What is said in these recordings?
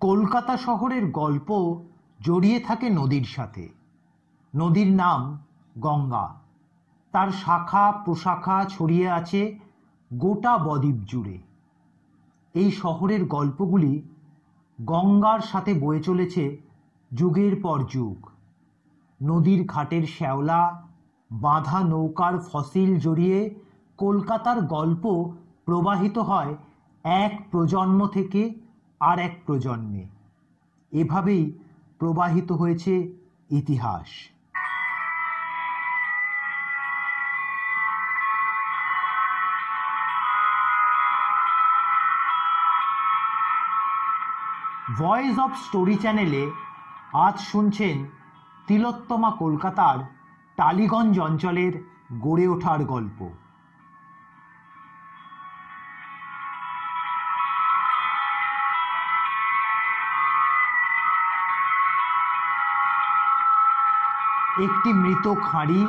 কলকাতা শহরের গল্প জড়িয়ে থাকে নদীর সাথে। নদীর নাম গঙ্গা। তার শাখা প্রশাখা ছড়িয়ে আছে গোটা বদ্বীপ জুড়ে। এই শহরের গল্পগুলি গঙ্গার সাথে বয়ে চলেছে যুগের পর যুগ। নদীর ঘাটের শ্যাওলা, বাঁধা নৌকার ফসিল জড়িয়ে কলকাতার গল্প প্রবাহিত হয় এক প্রজন্ম থেকে আর এক প্রজন্মে। এভাবেই প্রবাহিত হয়েছে ইতিহাস। ভয়েস অফ স্টোরি চ্যানেলে আজ শুনছেন তিলোত্তমা কলকাতার টালিগঞ্জ অঞ্চলের গড়ে ওঠার গল্প। একটি মৃত খাঁড়ি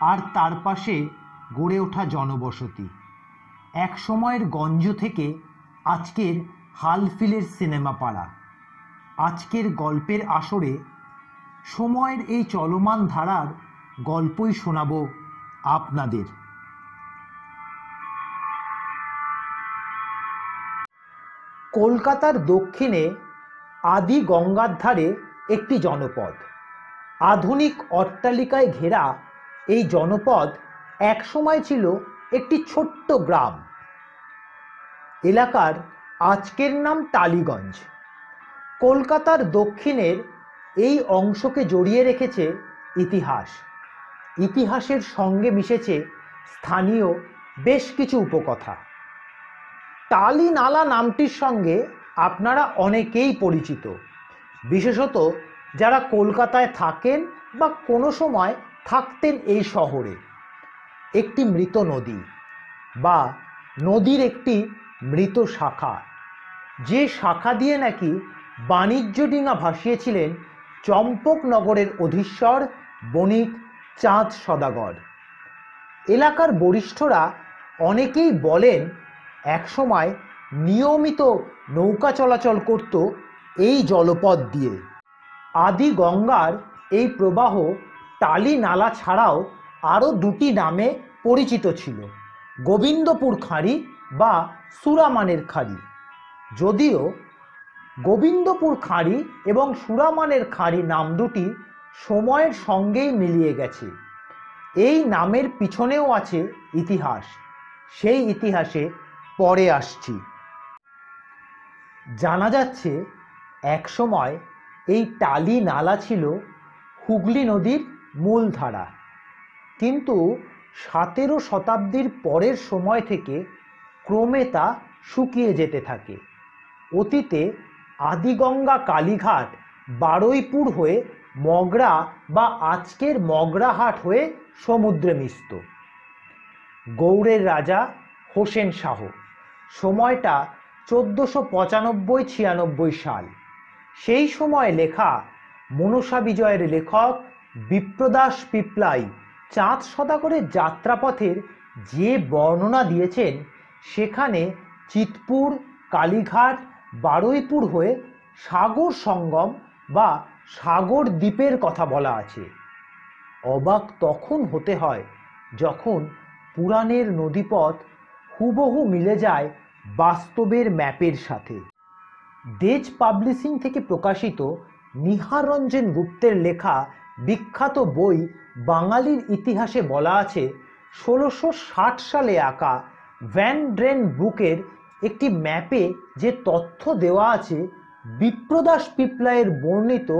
আর তার পাশে গড়ে ওঠা জনবসতি। এক সময়ের গঞ্জ থেকে আজকের হালফিলের সিনেমা পাড়া। আজকের গল্পের আসরে সময়ের এই চলমান ধারার গল্পই শোনাব আপনাদের। কলকাতার দক্ষিণে আদি গঙ্গার ধারে একটি জনপদ। আধুনিক অট্টালিকায় ঘেরা এই জনপদ একসময় ছিল একটি ছোট্ট গ্রাম। এলাকার আজকের নাম টালিগঞ্জ। কলকাতার দক্ষিণের এই অংশকে জড়িয়ে রেখেছে ইতিহাস। ইতিহাসের সঙ্গে মিশেছে স্থানীয় বেশ কিছু উপকথা। টালি নালা নামটির সঙ্গে আপনারা অনেকেই পরিচিত। বিশেষত যারা কলকাতায় থাকেন বা কোনো সময় থাকতেন এই শহরে, একটি মৃত নদী বা নদীর একটি মৃত শাখা। যে শাখা দিয়ে নাকি বাণিজ্য ডিঙা ভাসিয়েছিলেন চম্পকনগরের অধীশ্বর বণিক চাঁদ সদাগর। এলাকার বরিষ্ঠরা অনেকেই বলেন একসময় নিয়মিত নৌকা চলাচল করত এই জলপথ দিয়ে। আদি গঙ্গার এই প্রবাহ টালি নালা ছাড়াও আরও দুটি নামে পরিচিত ছিল, গোবিন্দপুর খাঁড়ি বা সুরামানের খাঁড়ি। যদিও গোবিন্দপুর খাঁড়ি এবং সুরামানের খাঁড়ি নাম দুটি সময়ের সঙ্গেই মিলিয়ে গেছে। এই নামের পিছনেও আছে ইতিহাস, সেই ইতিহাসে পরে আসছি। জানা যাচ্ছে একসময় এই টালি নালা ছিল হুগলি নদীর মূল ধারা। কিন্তু সতেরো শতাব্দীর পরের সময় থেকে ক্রমে তা শুকিয়ে যেতে থাকে। অতীতে আদিগঙ্গা কালীঘাট বারুইপুর হয়ে মগরা বা আজকের মগরাহাট হয়ে সমুদ্রে মিশত। গৌড়ের রাজা হোসেন শাহ। সময়টা চোদ্দোশো পঁচানব্বই ছিয়ানব্বই সাল। সেই সময় লেখা মনসা বিজয়ের লেখক বিপ্রদাস পিপলাই চাঁদ সদাগরের যাত্রাপথের যে বর্ণনা দিয়েছেন, সেখানে চিতপুর, কালীঘাট, বারুইপুর হয়ে সাগর সঙ্গম বা সাগর দ্বীপের কথা বলা আছে। অবাক তখন হতে হয় যখন পুরাণের নদীপথ হুবহু মিলে যায় বাস্তবের ম্যাপের সাথে। দেজ পাবলিশিং থেকে প্রকাশিত নিহার রঞ্জন গুপ্তের লেখা বিখ্যাত বই বাঙালির ইতিহাসে বলা আছে, ষোলোশো সালে আঁকা ভ্যান ড্রেন বুকের একটি ম্যাপে যে তথ্য দেওয়া আছে, বিপ্রদাস পিপলাইয়ের বর্ণিত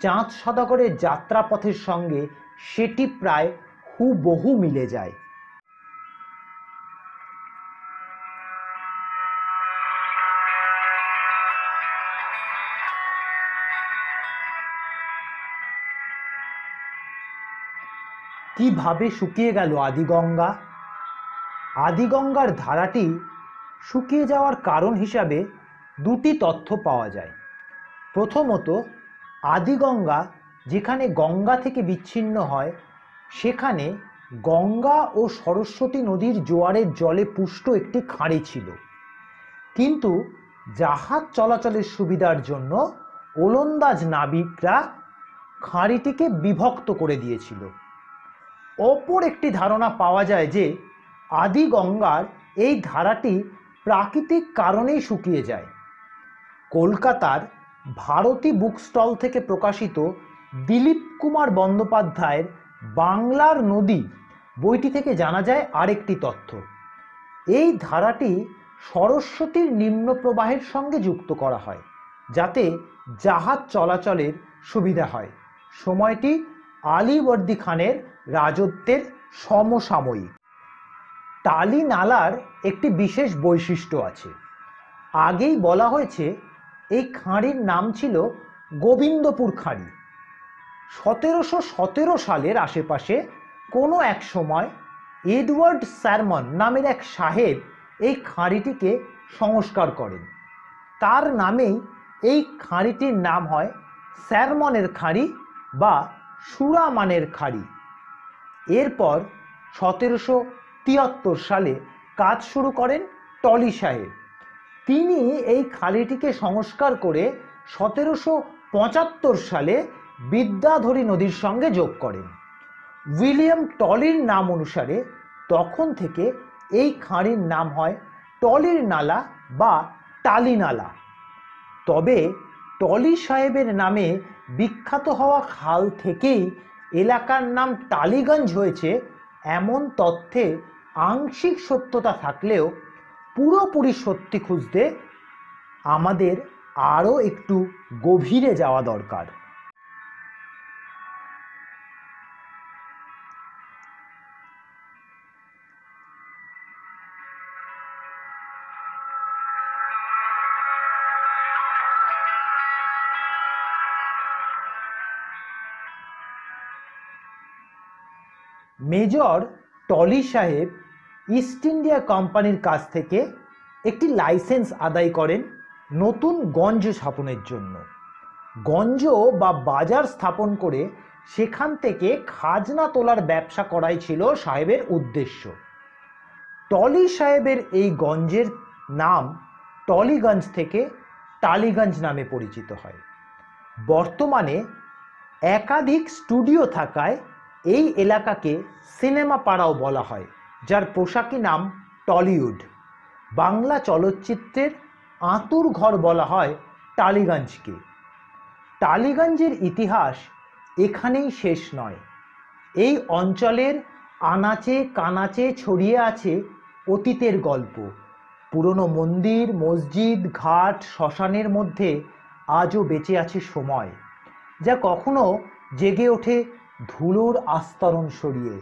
চাঁদ সদাগরের যাত্রাপথের সঙ্গে সেটি প্রায় হুবহু মিলে যায়। কীভাবে শুকিয়ে গেল আদিগঙ্গা? আদিগঙ্গার ধারাটি শুকিয়ে যাওয়ার কারণ হিসাবে দুটি তথ্য পাওয়া যায়। প্রথমত, আদিগঙ্গা যেখানে গঙ্গা থেকে বিচ্ছিন্ন হয়, সেখানে গঙ্গা ও সরস্বতী নদীর জোয়ারের জলে পুষ্ট একটি খাঁড়ি ছিল। কিন্তু জাহাজ চলাচলের সুবিধার জন্য ওলন্দাজ নাবিকরা খাঁড়িটিকে বিভক্ত করে দিয়েছিল। অপর একটি ধারণা পাওয়া যায় যে আদি গঙ্গার এই ধারাটি প্রাকৃতিক কারণেই শুকিয়ে যায়। কলকাতার ভারতী বুক স্টল থেকে প্রকাশিত দিলীপ কুমার বন্দ্যোপাধ্যায়ের বাংলার নদী বইটি থেকে জানা যায় আরেকটি তথ্য। এই ধারাটি সরস্বতীর নিম্ন প্রবাহের সঙ্গে যুক্ত করা হয়, যাতে জাহাজ চলাচলের সুবিধা হয়। সময়টি আলিবর্দি খানের রাজত্বের সমসাময়িক। টালি নালার একটি বিশেষ বৈশিষ্ট্য আছে। আগেই বলা হয়েছে, এই খাঁড়ির নাম ছিল গোবিন্দপুর খাঁড়ি। সতেরোশো সতেরো সালের আশেপাশে কোনো এক সময় এডওয়ার্ড স্যারমন নামের এক সাহেব এই খাঁড়িটিকে সংস্কার করেন। তার নামেই এই খাঁড়িটির নাম হয় স্যারমনের খাঁড়ি বা সুরামানের খাঁড়ি। এরপর সতেরোশো তিয়াত্তর সালে কাজ শুরু করেন টলি সাহেব। তিনি এই খালিটিকে সংস্কার করে সতেরোশো পঁচাত্তর সালে বিদ্যাধরী নদীর সঙ্গে যোগ করেন। উইলিয়াম টলির নাম অনুসারে তখন থেকে এই খাঁড়ির নাম হয় টলির নালা বা টালি নালা। তবে টলি সাহেবের নামে বিখ্যাত হওয়া খাল থেকেই এলাকার নাম টালিগঞ্জ হয়েছে, এমন তথ্যে আংশিক সত্যতা থাকলেও পুরোপুরি সত্যি খুঁজতে আমাদের আরও একটু গভীরে যাওয়া দরকার। মেজর টলি সাহেব ইস্ট ইন্ডিয়া কোম্পানির কাছ থেকে একটি লাইসেন্স আদায় করেন নতুন গঞ্জ স্থাপনের জন্য। গঞ্জ বা বাজার স্থাপন করে সেখান থেকে খাজনা তোলার ব্যবসা করাই ছিল সাহেবের উদ্দেশ্য। টলি সাহেবের এই গঞ্জের নাম টলিগঞ্জ থেকে টালিগঞ্জ নামে পরিচিত হয়। বর্তমানে একাধিক স্টুডিও থাকায় এই এলাকাকে সিনেমা পাড়াও বলা হয়, যার পোশাকি নাম টলিউড। বাংলা চলচ্চিত্রের আঁতুর ঘর বলা হয় টালিগঞ্জকে। টালিগঞ্জের ইতিহাস এখানেই শেষ নয়। এই অঞ্চলের আনাচে কানাচে ছড়িয়ে আছে অতীতের গল্প। পুরনো মন্দির, মসজিদ, ঘাট, শ্মশানের মধ্যে আজও বেঁচে আছে সময়, যা কখনো জেগে ওঠে ধুলোর আস্তরণ সরিয়ে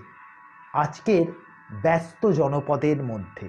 আজকের ব্যস্ত জনপদের মধ্যে